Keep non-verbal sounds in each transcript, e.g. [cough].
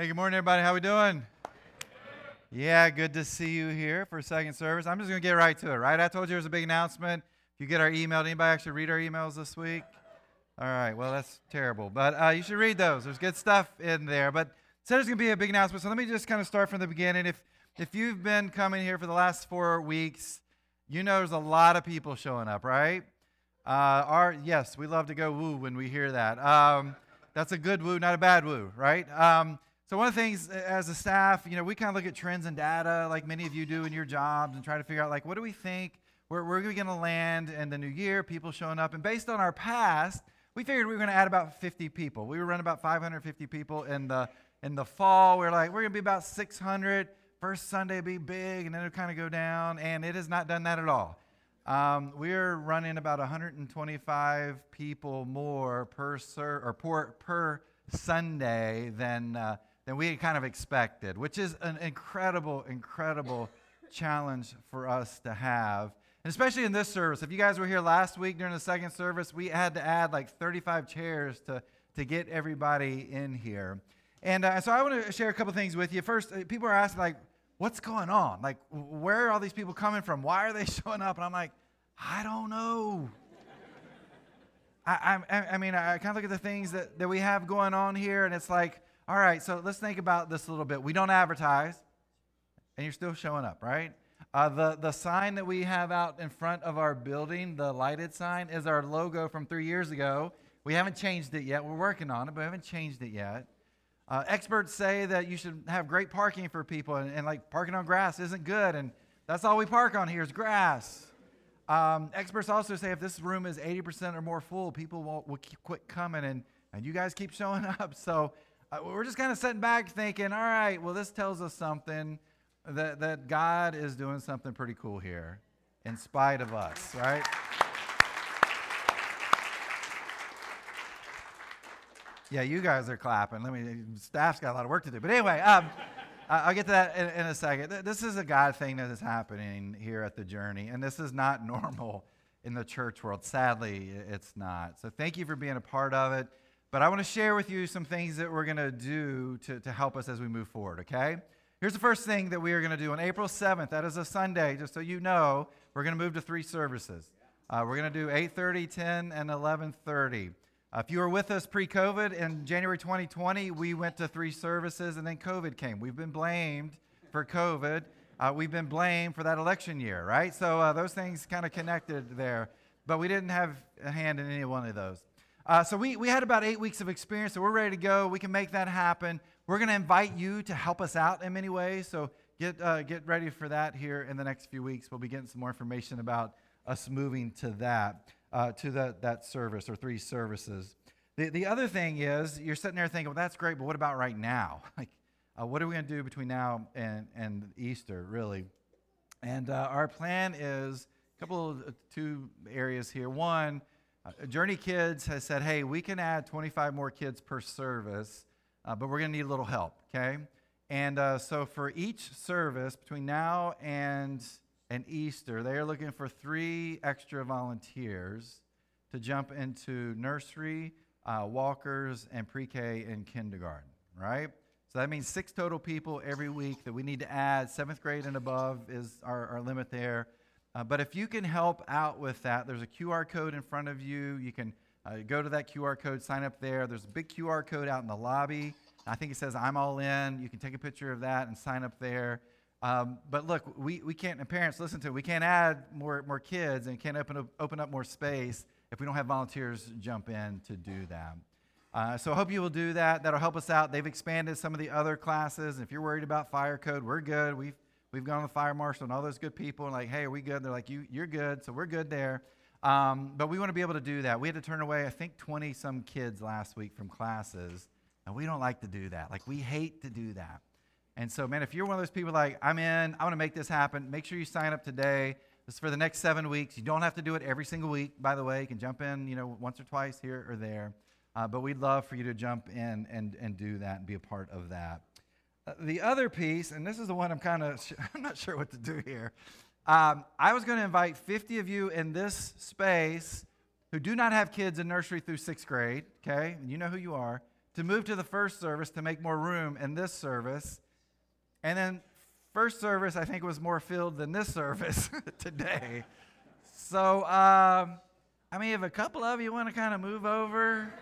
Hey, good morning, everybody. How we doing? Yeah, good to see you here for second service. I'm just going to get right to it, right? I told you there was a big announcement. If you get our email, did anybody actually read our emails this week? All right, well, that's terrible. But uh, you should read those. There's good stuff in there. But so there's going to be a big announcement. So let me just kind of start from the beginning. If, if you've been coming here for the last four weeks, you know there's a lot of people showing up, right? Uh, our, yes, we love to go woo when we hear that. Um, that's a good woo, not a bad woo, right? Um, so one of the things as a staff, you know, we kind of look at trends and data like many of you do in your jobs and try to figure out like what do we think where, where are we going to land in the new year, people showing up. And based on our past, we figured we were going to add about 50 people. We were running about 550 people in the in the fall. We are like, we're going to be about 600. First Sunday be big, and then it'll kind of go down. And it has not done that at all. Um, we're running about 125 people more per ser- or per, per Sunday than uh, than we had kind of expected, which is an incredible, incredible challenge for us to have. And especially in this service. If you guys were here last week during the second service, we had to add like 35 chairs to, to get everybody in here. And uh, so I want to share a couple things with you. First, uh, people are asking, like, what's going on? Like, where are all these people coming from? Why are they [laughs] showing up? And I'm like, I don't know. I, I, I mean, I kind of look at the things that, that we have going on here, and it's like, all right, so let's think about this a little bit. We don't advertise, and you're still showing up, right? Uh, the, the sign that we have out in front of our building, the lighted sign, is our logo from three years ago. We haven't changed it yet. We're working on it, but we haven't changed it yet. Uh, experts say that you should have great parking for people, and, and, like parking on grass isn't good, and that's all we park on here is grass. Um, experts also say if this room is 80% or more full, people will, will quit coming, and, and you guys keep showing [laughs] up. So we're just kind of sitting back thinking, all right, well, this tells us something that, that God is doing something pretty cool here in spite of us, right? Yeah, you guys are clapping. Let me, staff's got a lot of work to do. But anyway, um, I'll get to that in, in, a second. This is a God thing that is happening here at the journey, and this is not [laughs] normal in the church world. Sadly, it's not. So thank you for being a part of it. But I want to share with you some things that we're going to do to, help us as we move forward, okay? Here's the first thing that we are going to do on April 7th. That is a Sunday, just so you know, we're going to move to three services. Uh, we're going to do 8.30, 10, and 11.30. Uh, if you were with us pre-COVID in January 2020, we went to three services, and then COVID came. We've been blamed for COVID. Uh, we've been blamed for that election year, right? So uh, those things kind of connected there. But we didn't have a hand in any one of those. Uh, so we, we had about eight weeks of experience, so we're ready to go. We can make that happen. We're going to invite you to help us out in many ways. So get, uh, get ready for that here in the next few weeks. We'll be getting some more information about us moving to that, uh, to the, that service or three services. The, the other thing is, you're sitting there thinking, well, that's great, but what about right now? [laughs] Like, uh, what are we going to do between now and, and Easter, really? And uh, our plan is a couple of uh, two areas here. One, uh, Journey Kids has said, hey, we can add 25 more kids per service, uh, but we're going to need a little help, okay? And uh, so for each service between now and, and Easter, they are looking for three extra volunteers to jump into nursery, uh, walkers, and pre K and kindergarten, right? So that means six total people every week that we need to add. Seventh grade and above is our, our limit there. Uh, but if you can help out with that, there's a QR code in front of you. You can uh, go to that QR code, sign up there. There's a big QR code out in the lobby. I think it says I'm all in. You can take a picture of that and sign up there. Um, but look, we, we can't, and parents, listen to it. We can't add more, more kids and can't open up, open up more space if we don't have volunteers jump in to do that. Uh, so I hope you will do that. That'll help us out. They've expanded some of the other classes. If you're worried about fire code, we're good. We've We've gone to the fire marshal and all those good people and like, hey, are we good? They're like, you, you're good, so we're good there. Um, but we want to be able to do that. We had to turn away, I think, 20 some kids last week from classes, and we don't like to do that. Like, we hate to do that. And so, man, if you're one of those people like, I'm in, I want to make this happen, make sure you sign up today. This is for the next seven weeks. You don't have to do it every single week, by the way. You can jump in, you know, once or twice here or there. Uh, but we'd love for you to jump in and, and do that and be a part of that. The other piece, and this is the one I'm kind of, sh- [laughs] I'm not sure what to do here. Um, I was going to invite 50 of you in this space who do not have kids in nursery through sixth grade, okay? And you know who you are. to move to the first service to make more room in this service. And then first service, I think, was more filled than this service [laughs] today. So, um, I mean, if a couple of you want to kind of move over,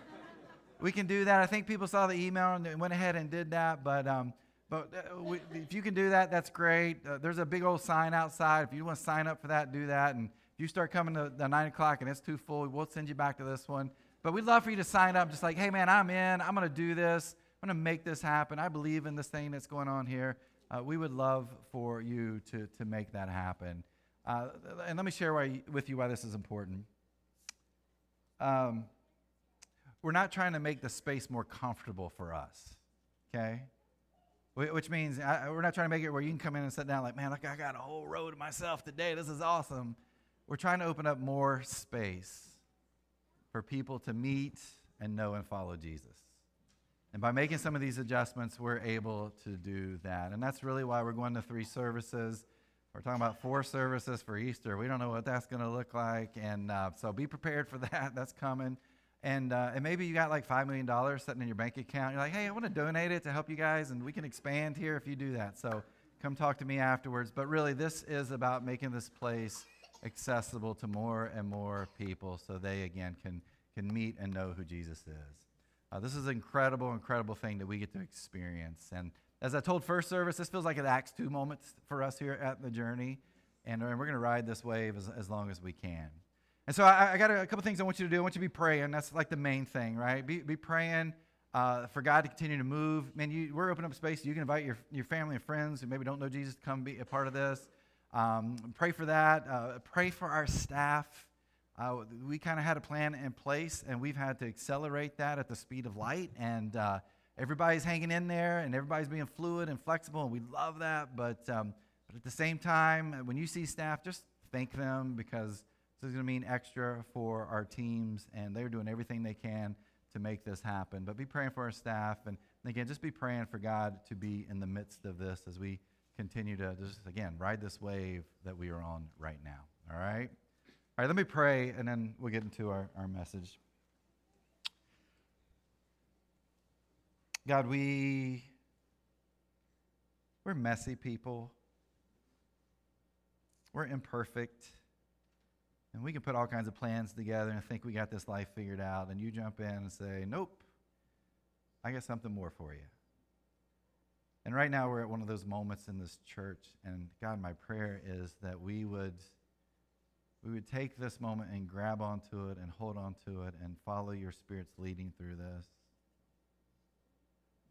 we can do that. I think people saw the email and went ahead and did that. But, um, but uh, if you can do that, that's great. Uh, there's a big old sign outside. If you want to sign up for that, do that. And if you start coming to the 9 o'clock and it's too full, we'll send you back to this one. But we'd love for you to sign up, just like, hey, man, I'm in. I'm going to do this. I'm going to make this happen. I believe in this thing that's going on here. Uh, we would love for you to, to make that happen. Uh, and let me share why, with you why this is important. Um, we're not trying to make the space more comfortable for us, okay? Which means I, we're not trying to make it where you can come in and sit down like, man, I got a whole row to myself today. This is awesome. We're trying to open up more space for people to meet and know and follow Jesus. And by making some of these adjustments, we're able to do that. And that's really why we're going to three services. We're talking about four services for Easter. We don't know what that's going to look like. And uh, so be prepared for [laughs] that. That's coming. And, uh, and maybe you got like $5 million sitting in your bank account. You're like, hey, I want to donate it to help you guys, and we can expand here if you do that. So come talk to me afterwards. But really, this is about making this place accessible to more and more people so they, again, can, can meet and know who Jesus is. Uh, this is an incredible, incredible thing that we get to experience. And as I told first service, this feels like an Acts 2 moment for us here at the journey. And, and we're going to ride this wave as, as long as we can. And so I, I got a, couple things I want you to do. I want you to be praying. That's like the main thing, right? Be, be praying uh, for God to continue to move. Man, you, we're opening up space. You can invite your, your family and friends who maybe don't know Jesus to come be a part of this. Um, pray for that. Uh, pray for our staff. Uh, we kind of had a plan in place, and we've had to accelerate that at the speed of light. And uh, everybody's hanging in there, and everybody's being fluid and flexible, and we love that. But, um, but at the same time, when you see staff, just thank them because this is going to mean extra for our teams, and they're doing everything they can to make this happen. But be praying for our staff, and, and again, just be praying for God to be in the midst of this as we continue to just, again, ride this wave that we are on right now. All right? All right, let me pray, and then we'll get into our, our message. God, we, we're messy people. We're imperfect. And we can put all kinds of plans together and think we got this life figured out. And you jump in and say, Nope, I got something more for you. And right now we're at one of those moments in this church. And God, my prayer is that we would we would take this moment and grab onto it and hold onto it and follow your spirit's leading through this.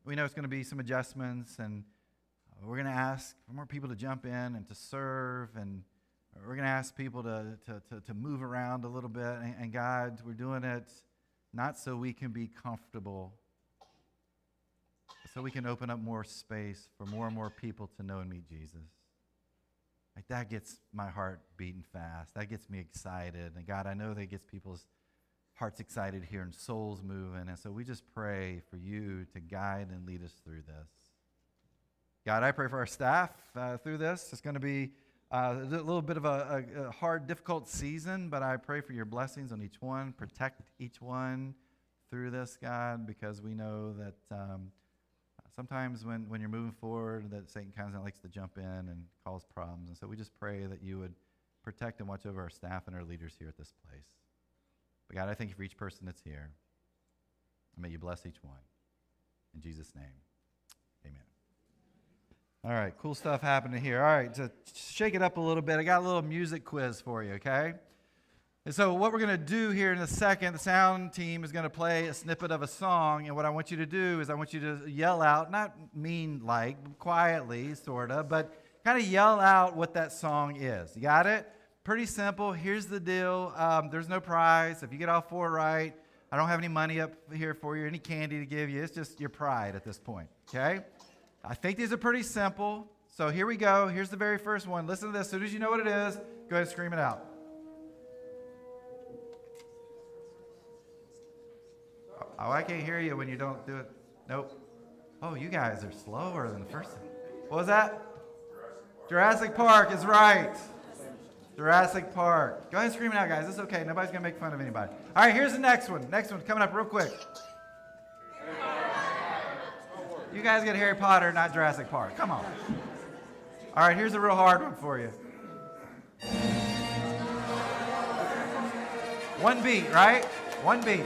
We know it's going to be some adjustments, and we're going to ask for more people to jump in and to serve and we're going to ask people to, to, to, to, move around a little bit. And, and God, we're doing it not so we can be comfortable, so we can open up more space for more and more people to know and meet Jesus. Like that gets my heart beating fast. That gets me excited. And God, I know that gets people's hearts excited here and souls moving. And so we just pray for you to guide and lead us through this. God, I pray for our staff uh, through this. It's going to be uh, a little bit of a, a, a, hard, difficult season, but I pray for your blessings on each one. Protect each one through this, God, because we know that um, sometimes when, when you're moving forward, that Satan kind of likes to jump in and cause problems. And so we just pray that you would protect and watch over our staff and our leaders here at this place. But God, I thank you for each person that's here. And may you bless each one. In Jesus' name. All right, cool stuff happening here. All right, to shake it up a little bit, I got a little music quiz for you, okay? And so, what we're going to do here in a second, the sound team is going to play a snippet of a song. And what I want you to do is, I want you to yell out, not mean like, quietly, sort of, but kind of yell out what that song is. You got it? Pretty simple. Here's the deal um, there's no prize. If you get all four right, I don't have any money up here for you, any candy to give you. It's just your pride at this point, okay? I think these are pretty simple. So here we go. Here's the very first one. Listen to this. As soon as you know what it is, go ahead and scream it out. Oh, I can't hear you when you don't do it. Nope. Oh, you guys are slower than the first one. What was that? Jurassic Park is right. Jurassic Park. Go ahead and scream it out, guys. It's okay. Nobody's going to make fun of anybody. All right, here's the next one. Next one coming up real quick. You guys get Harry Potter, not Jurassic Park. Come on. All right, here's a real hard one for you. One beat, right? One beat.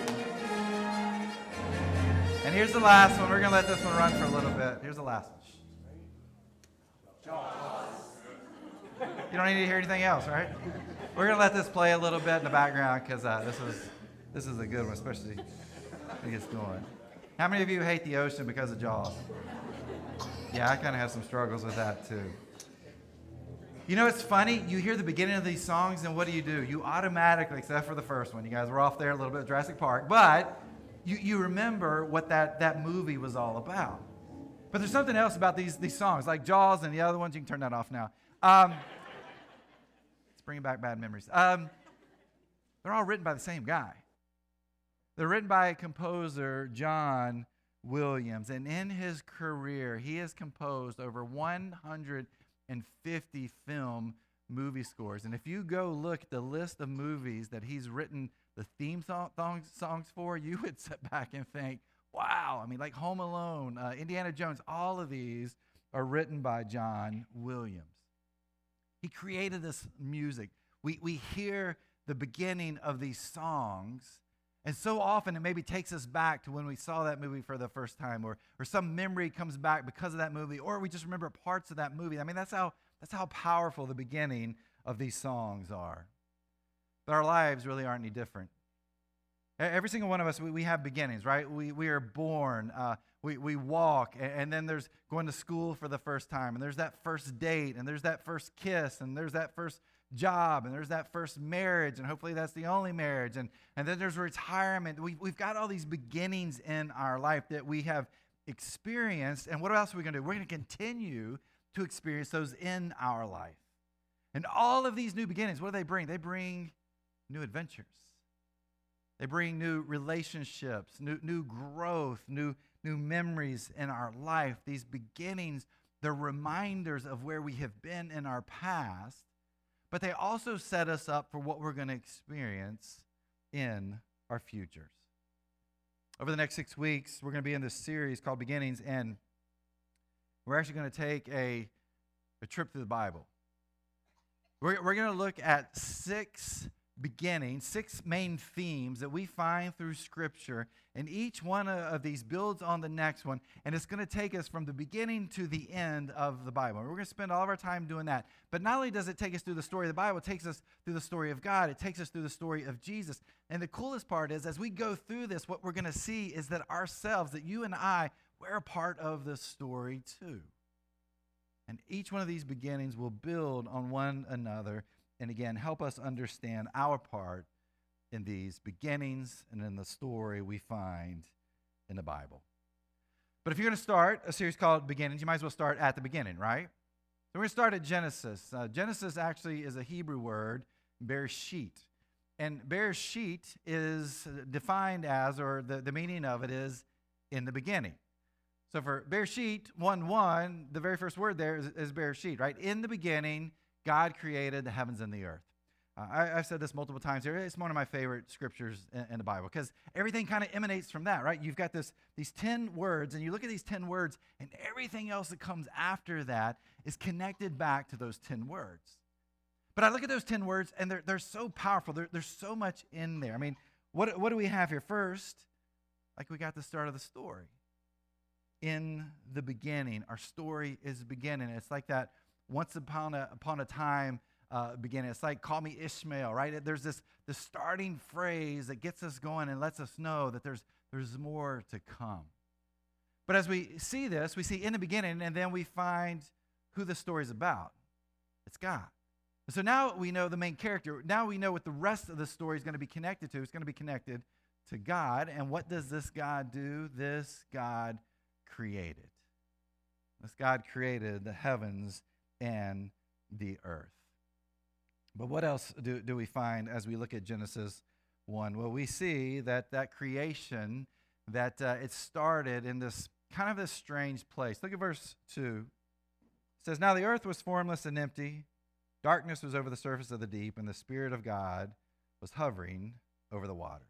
And here's the last one. We're going to let this one run for a little bit. Here's the last one. You don't need to hear anything else, right? We're going to let this play a little bit in the background because uh, this, is, this is a good one, especially when it gets going. How many of you hate the ocean because of Jaws? Yeah, I kind of have some struggles with that too. You know, it's funny. You hear the beginning of these songs, and what do you do? You automatically, except for the first one, you guys were off there a little bit, Jurassic Park, but you, you remember what that, that movie was all about. But there's something else about these, these songs, like Jaws and the other ones. You can turn that off now. Um, it's bringing back bad memories. Um, they're all written by the same guy. They're written by composer John Williams. And in his career, he has composed over 150 film movie scores. And if you go look at the list of movies that he's written the theme song, songs for, you would sit back and think, wow. I mean, like Home Alone, uh, Indiana Jones, all of these are written by John Williams. He created this music. We, we hear the beginning of these songs and so often it maybe takes us back to when we saw that movie for the first time, or, or some memory comes back because of that movie, or we just remember parts of that movie. I mean, that's how, that's how powerful the beginning of these songs are. But our lives really aren't any different. Every single one of us, we, we have beginnings, right? We, we are born, uh, we, we walk, and, and then there's going to school for the first time, and there's that first date, and there's that first kiss, and there's that first job and there's that first marriage and hopefully that's the only marriage and, and then there's retirement. We, we've got all these beginnings in our life that we have experienced and what else are we going to do? We're going to continue to experience those in our life. And all of these new beginnings what do they bring? They bring new adventures. They bring new relationships new, new growth new, new memories in our life. These beginnings they're reminders of where we have been in our past but they also set us up for what we're going to experience in our futures. Over the next six weeks, we're going to be in this series called Beginnings, and we're actually going to take a, a trip through the Bible. We're, we're going to look at six beginnings, six main themes that we find through Scripture, and each one of these builds on the next one, and it's going to take us from the beginning to the end of the Bible. We're going to spend all of our time doing that. But not only does it take us through the story of the Bible, it takes us through the story of God, it takes us through the story of Jesus. And the coolest part is, as we go through this, what we're going to see is that ourselves, that you and I, we're a part of the story too. And each one of these beginnings will build on one another and again help us understand our part in these beginnings and in the story we find in the Bible. But if you're going to start a series called Beginnings, you might as well start at the beginning, right? So we're going to start at Genesis. Uh, Genesis actually is a Hebrew word, bereshit. And bereshit is defined as, or the, the meaning of it is, in the beginning. So for bereshit 1 1, the very first word there is, is bereshit, right? In the beginning, God created the heavens and the earth. Uh, I, have said this multiple times here. It's one of my favorite scriptures in, in the Bible because everything kind of emanates from that, right? You've got this these ten words, and you look at these ten words, and everything else that comes after that is connected back to those ten words. But I look at those ten words, and they're they're so powerful. There, there's so much in there. I mean, what what do we have here? First, like we got the start of the story. In the beginning, our story is beginning. It's like that once upon a, upon a time uh, beginning. It's like, call me Ishmael, right? There's this, this starting phrase that gets us going and lets us know that there's, there's more to come. But as we see this, we see in the beginning, and then we find who the story's about. It's God. So now we know the main character. Now we know what the rest of the story is going to be connected to. It's going to be connected to God. And what does this God do? This God created. This God created the heavens and the earth. But what else do, do we find as we look at Genesis 1? Well, we see that that creation, that uh, it started in this kind of this strange place. Look at verse 2. It says, Now the earth was formless and empty, darkness was over the surface of the deep, and the Spirit of God was hovering over the waters.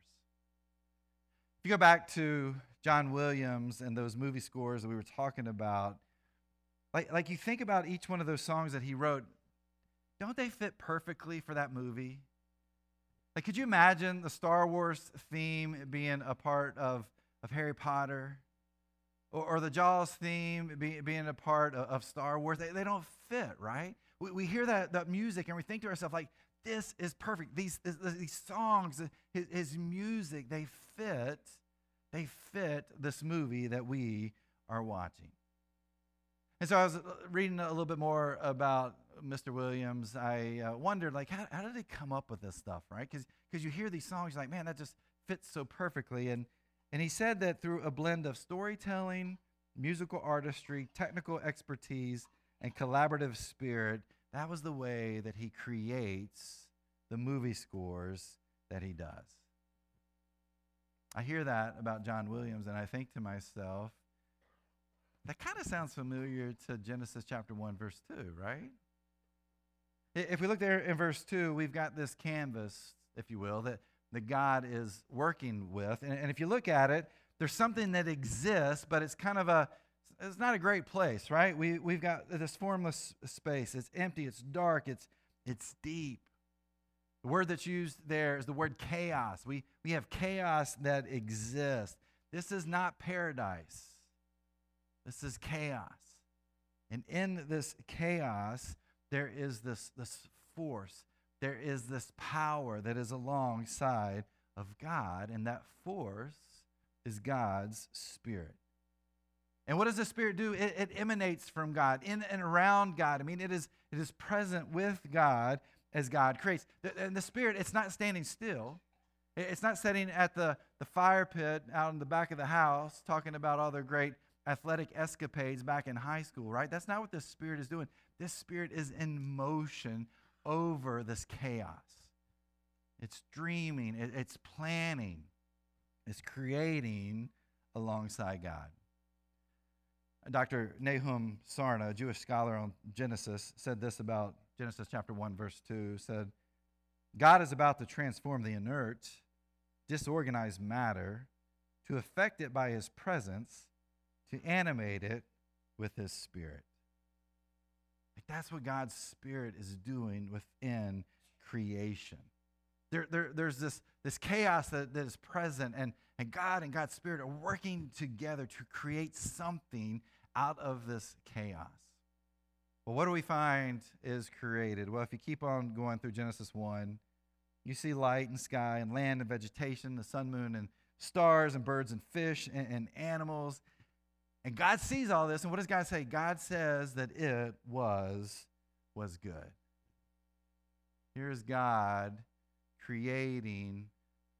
If you go back to John Williams and those movie scores that we were talking about, like, like you think about each one of those songs that he wrote, don't they fit perfectly for that movie? Like, could you imagine the Star Wars theme being a part of, of Harry Potter? Or, or the Jaws theme be, being a part of, of Star Wars? They, they don't fit, right? We, we hear that, that music and we think to ourselves, like, this is perfect. These, these, these songs, his, his music, they fit, they fit this movie that we are watching. And so I was uh, reading a little bit more about Mr. Williams. I uh, wondered, like, how, how did he come up with this stuff, right? Because you hear these songs, like, man, that just fits so perfectly. And, and he said that through a blend of storytelling, musical artistry, technical expertise, and collaborative spirit, that was the way that he creates the movie scores that he does. I hear that about John Williams, and I think to myself, that kind of sounds familiar to Genesis chapter 1, verse 2, right? If we look there in verse 2, we've got this canvas, if you will, that, that God is working with. And, and if you look at it, there's something that exists, but it's kind of a, it's not a great place, right? We, we've got this formless space. It's empty, it's dark, it's, it's deep. The word that's used there is the word chaos. We, we have chaos that exists. This is not paradise. This is chaos. And in this chaos, there is this, this force, there is this power that is alongside of God, and that force is God's Spirit. And what does the Spirit do? It, it, emanates from God, in and around God. I mean, it is, it is present with God as God creates. And the Spirit, it's not standing still. It's not sitting at the, the fire pit out in the back of the house talking about all their great athletic escapades back in high school, right? That's not what the Spirit is doing. This Spirit is in motion over this chaos. It's dreaming, it's planning, it's creating alongside God. Dr. Nahum Sarna, a Jewish scholar on Genesis, said this about Genesis chapter 1, verse 2 said, God is about to transform the inert, disorganized matter to affect it by his presence to animate it with his spirit. Like that's what God's spirit is doing within creation. There, there, there's this, this chaos that, that is present, and, and God and God's spirit are working together to create something out of this chaos. Well, what do we find is created? Well, if you keep on going through Genesis 1, you see light and sky and land and vegetation, the sun, moon, and stars and birds and fish and, and animals and God sees all this, and what does God say? God says that it was was good. Here's God creating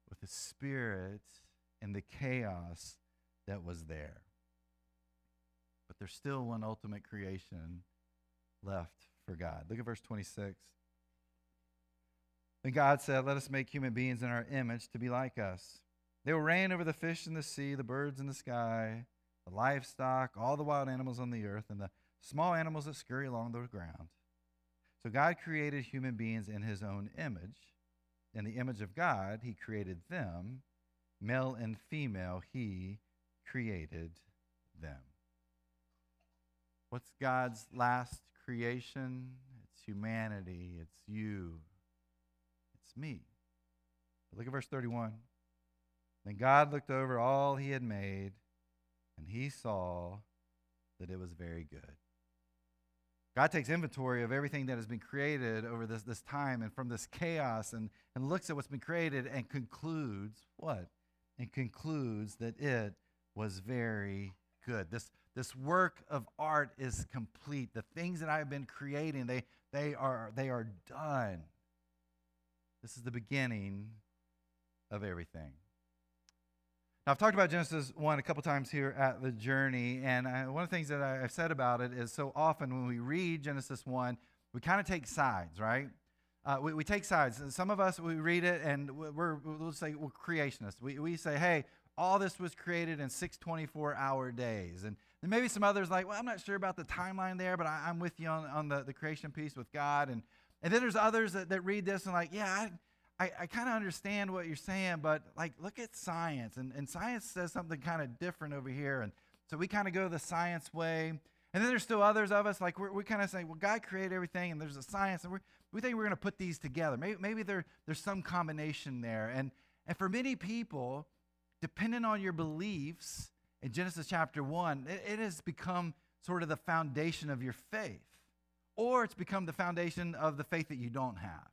with the spirit and the chaos that was there. But there's still one ultimate creation left for God. Look at verse 26. Then God said, Let us make human beings in our image to be like us. They will reign over the fish in the sea, the birds in the sky the livestock, all the wild animals on the earth, and the small animals that scurry along the ground. So God created human beings in his own image. In the image of God, he created them. Male and female, he created them. What's God's last creation? It's humanity, it's you, it's me. Look at verse 31. Then God looked over all he had made and he saw that it was very good. God takes inventory of everything that has been created over this, this time and from this chaos and, and looks at what's been created and concludes what? And concludes that it was very good. This, this work of art is complete. The things that I've been creating, they, they, are, they are done. This is the beginning of everything. Now, I've talked about Genesis 1 a couple times here at the journey, and I, one of the things that I, have said about it is so often when we read Genesis 1, we kind of take sides, right? Uh, we, we take sides. Some of us, we read it and we're, we'll say we're creationists. We, we say, hey, all this was created in six 24 hour days. And then maybe some others like, well, I'm not sure about the timeline there, but I, am with you on, on the, the creation piece with God. And, and then there's others that, that read this and like, yeah, I, I, I kind of understand what you're saying, but like, look at science. And, and science says something kind of different over here. And so we kind of go the science way. And then there's still others of us, like we're, we kind of say, well, God created everything and there's a science, and we we think we're going to put these together. Maybe, maybe there, there's some combination there. And, and for many people, depending on your beliefs, in Genesis chapter 1, it, it has become sort of the foundation of your faith, or it's become the foundation of the faith that you don't have.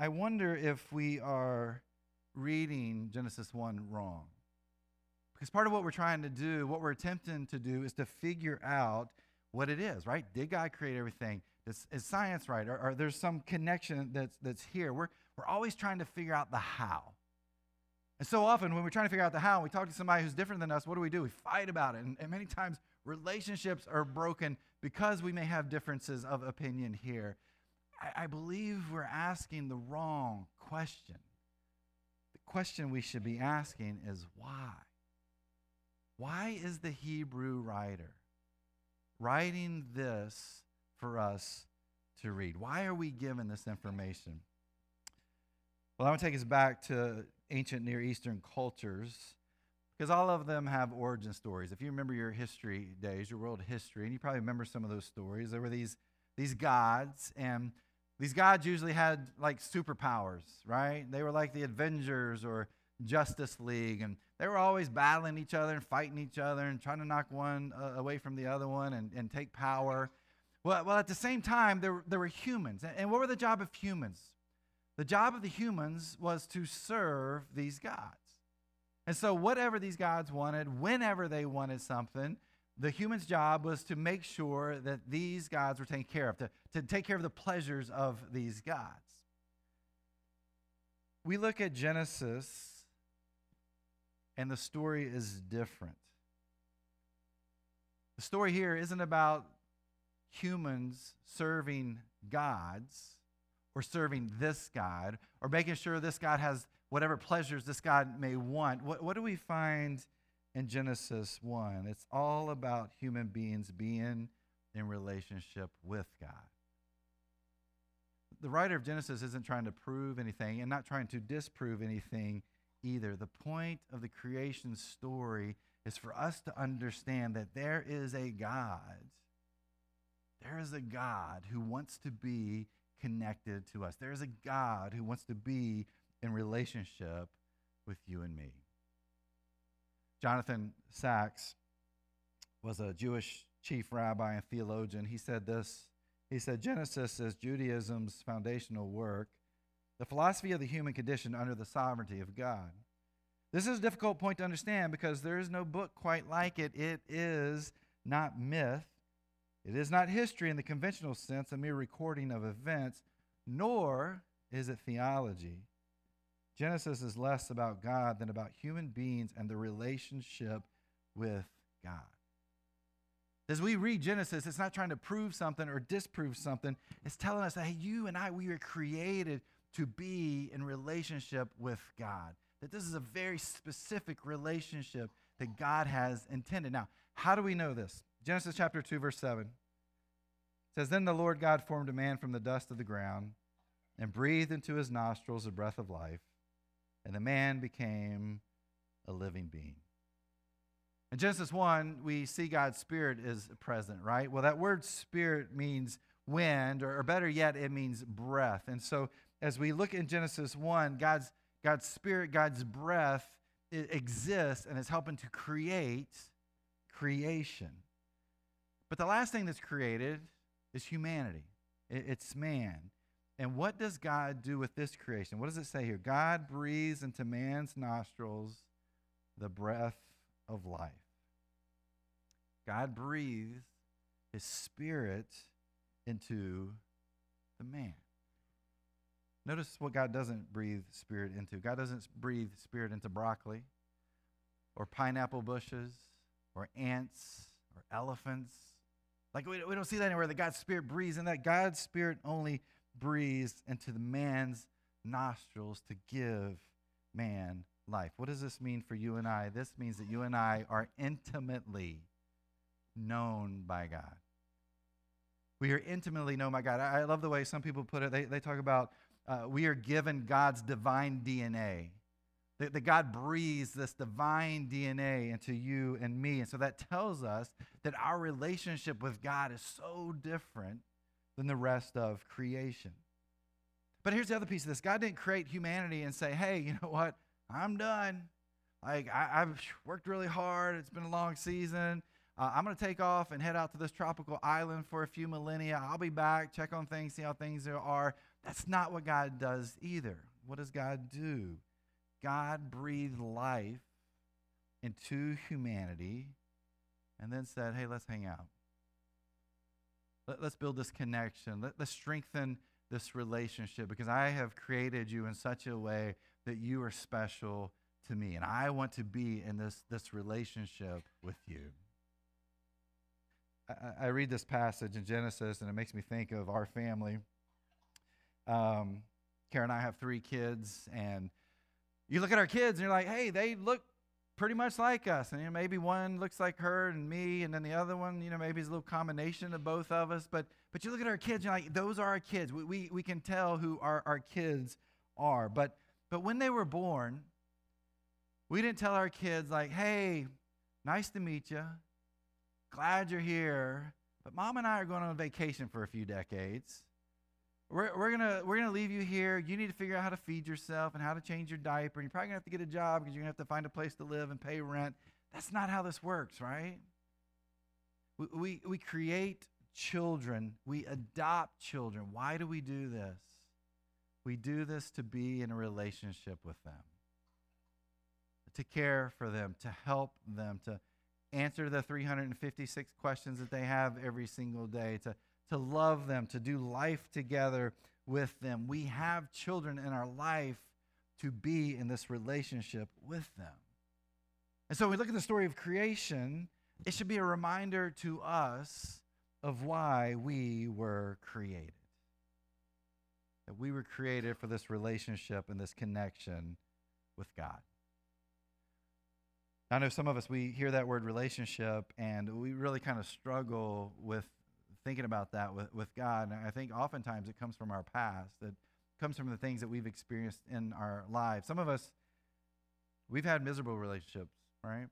I wonder if we are reading Genesis 1 wrong. Because part of what we're trying to do, what we're attempting to do, is to figure out what it is, right? Did God create everything? Is, is science right? Or, or there's some connection that's, that's here? We're, we're always trying to figure out the how. And so often, when we're trying to figure out the how, we talk to somebody who's different than us, what do we do? We fight about it. And, and many times, relationships are broken because we may have differences of opinion here. I, I believe we're asking the wrong question. The question we should be asking is why? Why is the Hebrew writer writing this for us to read? Why are we given this information? Well, I want to take us back to ancient Near Eastern cultures because all of them have origin stories. If you remember your history days, your world history, and you probably remember some of those stories, there were these, these gods, and these gods usually had like superpowers, right? They were like the Avengers or Justice League, and they were always battling each other and fighting each other and trying to knock one uh, away from the other one and, and take power. Well, well, at the same time, there, there were humans. And what were the job of humans? The job of the humans was to serve these gods. And so, whatever these gods wanted, whenever they wanted something, the human's job was to make sure that these gods were taken care of, to, to take care of the pleasures of these gods. We look at Genesis, and the story is different. The story here isn't about humans serving gods or serving this God or making sure this God has whatever pleasures this God may want. What, what do we find in Genesis 1? It's all about human beings being in relationship with God. The writer of Genesis isn't trying to prove anything and not trying to disprove anything either. The point of the creation story is for us to understand that there is a God. There is a God who wants to be connected to us. There's a God who wants to be in relationship with you and me. Jonathan Sacks was a Jewish chief rabbi and theologian. He said this He said, Genesis is Judaism's foundational work, the philosophy of the human condition under the sovereignty of God. This is a difficult point to understand because there is no book quite like it. It is not myth, it is not history in the conventional sense, a mere recording of events, nor is it theology. Genesis is less about God than about human beings and the relationship with God. As we read Genesis, it's not trying to prove something or disprove something. It's telling us that hey, you and I, we were created to be in relationship with God. That this is a very specific relationship that God has intended. Now, how do we know this? Genesis chapter 2, verse 7 says, Then the Lord God formed a man from the dust of the ground and breathed into his nostrils the breath of life, and the man became a living being. In Genesis 1, we see God's Spirit is present, right? Well, that word spirit means wind, or, better yet, it means breath. And so as we look in Genesis 1, God's, God's Spirit, God's breath exists and is helping to create creation. But the last thing that's created is humanity, it's man. And what does God do with this creation? What does it say here? God breathes into man's nostrils the breath of life. God breathes his spirit into the man. Notice what God doesn't breathe spirit into. God doesn't breathe spirit into broccoli or pineapple bushes or ants or elephants. Like we, we don't see that anywhere that God's spirit breathes and that God's spirit only breathes into the man's nostrils to give man life. What does this mean for you and I? This means that you and I are intimately known by God. We are intimately known by God. I, I love the way some people put it. They, they talk about uh, we are given God's divine DNA. That, that God breathes this divine DNA into you and me. And so that tells us that our relationship with God is so different than the rest of creation. But here's the other piece of this God didn't create humanity and say, hey, you know what? I'm done. Like, I, have worked really hard. It's been a long season. Uh, I'm going to take off and head out to this tropical island for a few millennia. I'll be back, check on things, see how things are. That's not what God does either. What does God do? God breathed life into humanity and then said, hey, let's hang out. Let, us build this connection. Let, let's strengthen this relationship because I have created you in such a way that you are special to me. And I want to be in this, this relationship with you. I, I read this passage in Genesis and it makes me think of our family. Um, Karen and I have three kids, and you look at our kids and you're like, hey, they look pretty much like us. And you know, maybe one looks like her and me, and then the other one, you know, maybe is a little combination of both of us. But but you look at our kids, you're like, those are our kids. We, we, we can tell who our, our kids are. But but when they were born, we didn't tell our kids, like, hey, nice to meet you. Glad you're here. But mom and I are going on vacation for a few decades. We're, we're gonna we're gonna leave you here. You need to figure out how to feed yourself and how to change your diaper. And you're probably to have to get a job because you're to have to find a place to live and pay rent. That's not how this works, right? We, we, we create children, we adopt children. Why do we do this? We do this to be in a relationship with them, to care for them, to help them, to answer the 356 questions that they have every single day, to, to love them, to do life together with them. We have children in our life to be in this relationship with them. And so when we look at the story of creation, it should be a reminder to us of why we were created. That we were created for this relationship and this connection with God. I know some of us, we hear that word relationship and we really kind of struggle with thinking about that with, with God. And I think oftentimes it comes from our past, it comes from the things that we've experienced in our lives. Some of us, we've had miserable relationships, right?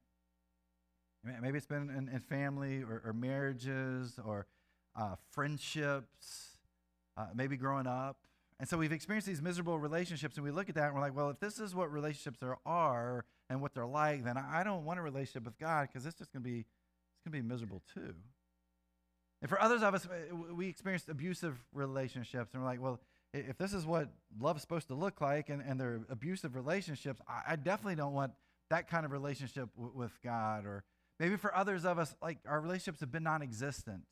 Maybe it's been in, in family or, or, marriages or uh, friendships, uh, maybe growing up. And so we've experienced these miserable relationships, and we look at that and we're like, well, if this is what relationships are, are and what they're like, then I don't want a relationship with God because it's just going to be it's going to be miserable too. And for others of us, we experienced abusive relationships, and we're like, well, if this is what love's supposed to look like, and, and they're abusive relationships, I, I definitely don't want that kind of relationship w- with God. Or maybe for others of us, like our relationships have been non-existent.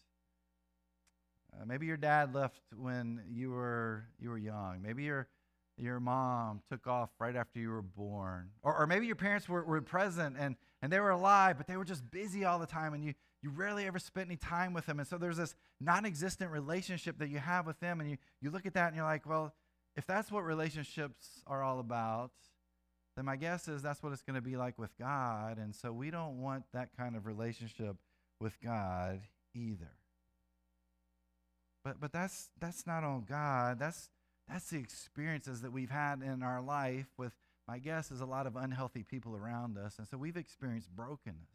Uh, maybe your dad left when you were you were young. Maybe your your mom took off right after you were born, or, or maybe your parents were, were present and and they were alive, but they were just busy all the time, and you you rarely ever spent any time with them. And so there's this non-existent relationship that you have with them, and you you look at that and you're like, well, if that's what relationships are all about, then my guess is that's what it's going to be like with God. And so we don't want that kind of relationship with God either. But but that's that's not on God. That's that's the experiences that we've had in our life with my guess is a lot of unhealthy people around us. And so we've experienced brokenness.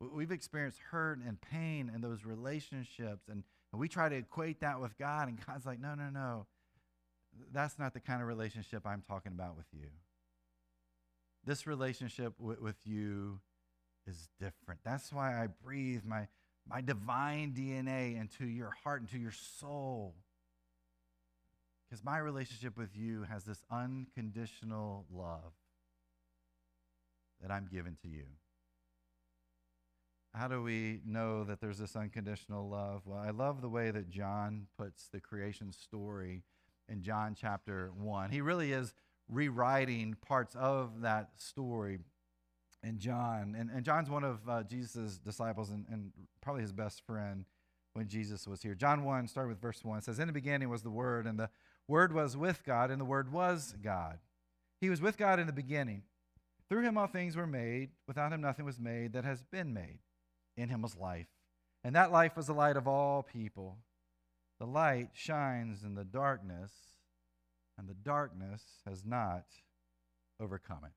We've experienced hurt and pain in those relationships. And, and we try to equate that with God, and God's like, no, no, no. That's not the kind of relationship I'm talking about with you. This relationship w- with you is different. That's why I breathe my my divine DNA into your heart, into your soul. Because my relationship with you has this unconditional love that I'm given to you. How do we know that there's this unconditional love? Well, I love the way that John puts the creation story in John chapter 1. He really is rewriting parts of that story and John. And, and John's one of uh, Jesus' disciples and, and probably his best friend when Jesus was here. John 1, start with verse 1, says, In the beginning was the Word, and the Word was with God, and the Word was God. He was with God in the beginning. Through him all things were made. Without him nothing was made that has been made. In him was life. And that life was the light of all people. The light shines in the darkness, and the darkness has not overcome it.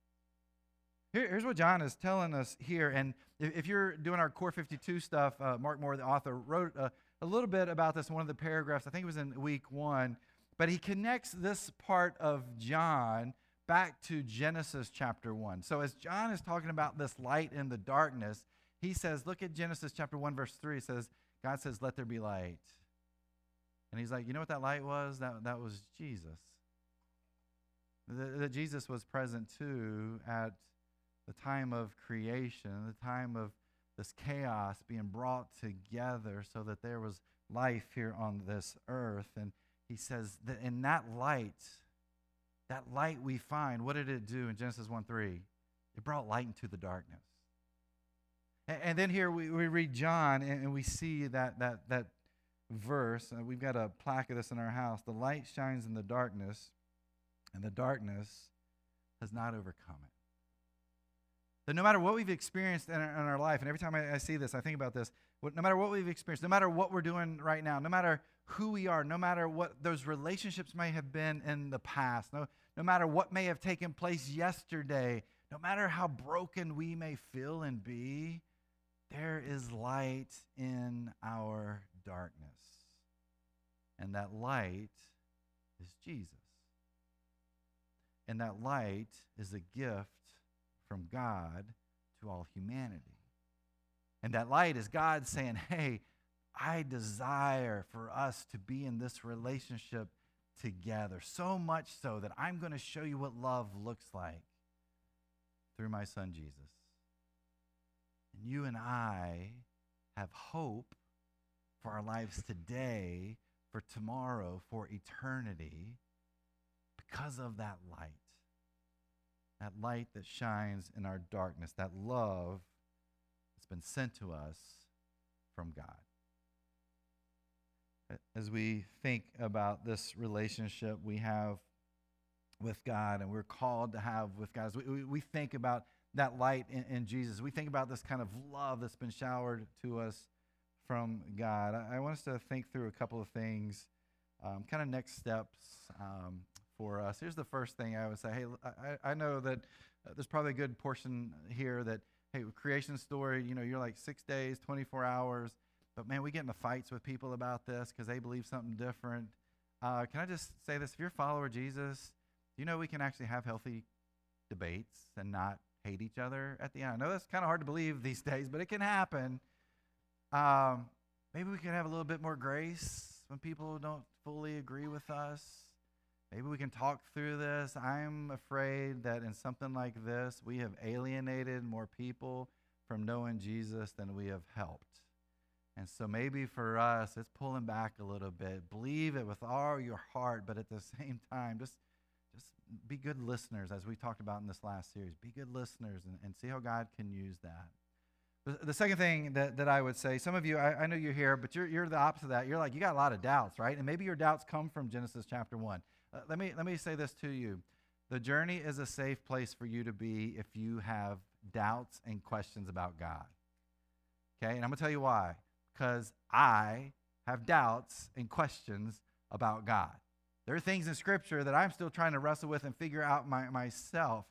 Here, here's what John is telling us here. And if, if you're doing our Core 52 stuff, uh, Mark Moore, the author, wrote a, a little bit about this in one of the paragraphs. I think it was in week one. But he connects this part of John back to Genesis chapter 1. So as John is talking about this light in the darkness, he says, look at Genesis chapter 1, verse 3. It says, God says, let there be light. And he's like, you know what that light was? That, that was Jesus. That Jesus was present too at the time of creation, the time of this chaos being brought together so that there was life here on this earth. And he says that in that light, that light we find, what did it do in Genesis 1 3? It brought light into the darkness. And, and then here we, we read John and, and, we see that, that, that verse. Uh, we've got a plaque of this in our house. The light shines in the darkness, and the darkness has not overcome it. That no matter what we've experienced in our, in our life, and every time I, I, see this, I think about this, no matter what we've experienced, no matter what we're doing right now, no matter who we are, no matter what those relationships may have been in the past, no, no matter what may have taken place yesterday, no matter how broken we may feel and be, there is light in our darkness. And that light is Jesus. And that light is a gift from God to all humanity. And that light is God saying, Hey, I desire for us to be in this relationship together, so much so that I'm going to show you what love looks like through my son Jesus. And you and I have hope for our lives today, for tomorrow, for eternity, because of that light that light that shines in our darkness, that love that's been sent to us from God. As we think about this relationship we have with God and we're called to have with God, we, we, think about that light in, in, Jesus. We think about this kind of love that's been showered to us from God. I, I want us to think through a couple of things, um, kind of next steps um, for us. Here's the first thing I would say. Hey, I, I know that uh, there's probably a good portion here that, hey, creation story, you know, you're like six days, 24 hours, but man, we get into fights with people about this because they believe something different. Uh, can I just say this? If you're a follower of Jesus, you know we can actually have healthy debates and not hate each other at the end. I know that's kind of hard to believe these [laughs] days, but it can happen. Um, maybe we can have a little bit more grace when people don't fully agree with us. Maybe we can talk through this. I'm afraid that in something like this, we have alienated more people from knowing Jesus than we have helped. And so maybe for us, it's pulling back a little bit. Believe it with all your heart, but at the [laughs] same time, just, just be good listeners, as we talked about in this last series. Be good listeners and, and see how God can use that. The, second thing that, that I would say, some of you, I, I know you're here, but you're, you're the opposite of that. You're like, you got a lot of doubts, right? And maybe your doubts come from Genesis chapter 1. Uh, let, me, let me say this to you. The journey is a safe place for you to be if you have doubts and questions about God. Okay? And I'm going to tell you why. Because I have doubts and questions about God. There are things in Scripture that I'm still trying to wrestle with and figure out my, myself.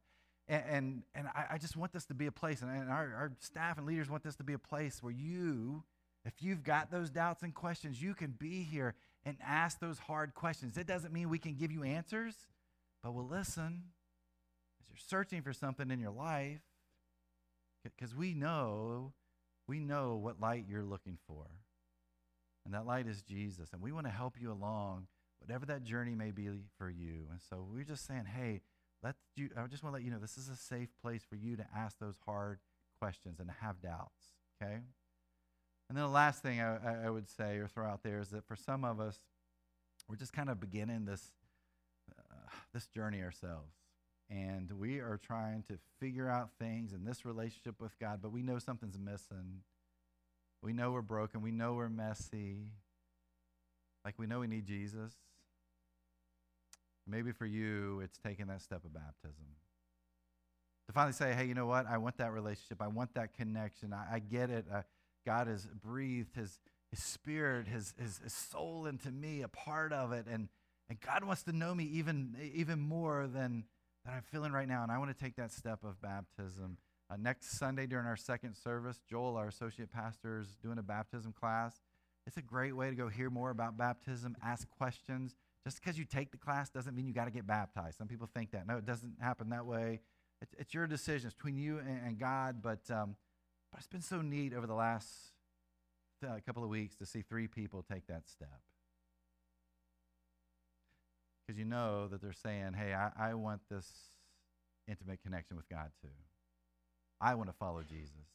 And, and, and I, I, just want this to be a place, and, and our, our staff and leaders want this to be a place where you, if you've got those doubts and questions, you can be here and ask those hard questions. It doesn't mean we can give you answers, but we'll listen as you're searching for something in your life because we know we know what light you're looking for. And that light is Jesus. And we want to help you along, whatever that journey may be for you. And so we're just saying, hey, let you, I just want to let you know this is a safe place for you to ask those hard questions and to have doubts. Okay? And then the last thing I, I, would say or throw out there is that for some of us, we're just kind of beginning this uh, this journey ourselves, and we are trying to figure out things in this relationship with God, but we know something's missing. We know we're broken. We know we're messy. Like we know we need Jesus. Maybe for you, it's taking that step of baptism. To finally say, hey, you know what? I want that relationship. I want that connection. I, I get it. I, God has breathed his, his spirit, his, his, his soul into me, a part of it. And, And God wants to know me even, even more than, than I'm feeling right now. And I want to take that step of baptism. Uh, next Sunday during our second service, Joel, our associate pastor, is doing a baptism class. It's a great way to go hear more about baptism, ask questions. Just because you take the class doesn't mean you got to get baptized. Some people think that. No, it doesn't happen that way. It's, it's your decision. It's between you and, and God. But, um, but it's been so neat over the last uh, couple of weeks to see three people take that step. Because you know that they're saying, hey, I, I want this intimate connection with God too. I want to follow Jesus.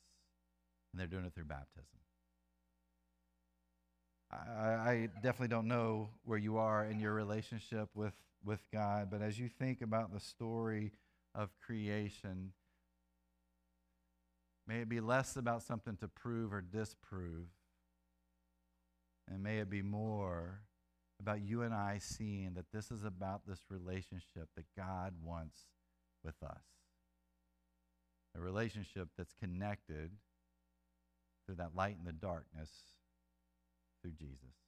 And they're doing it through baptism. I, I definitely don't know where you are in your relationship with, with God, but as you think about the story of creation, may it be less about something to prove or disprove, and may it be more about you and I seeing that this is about this relationship that God wants with us. A relationship that's connected through that light and the darkness through Jesus.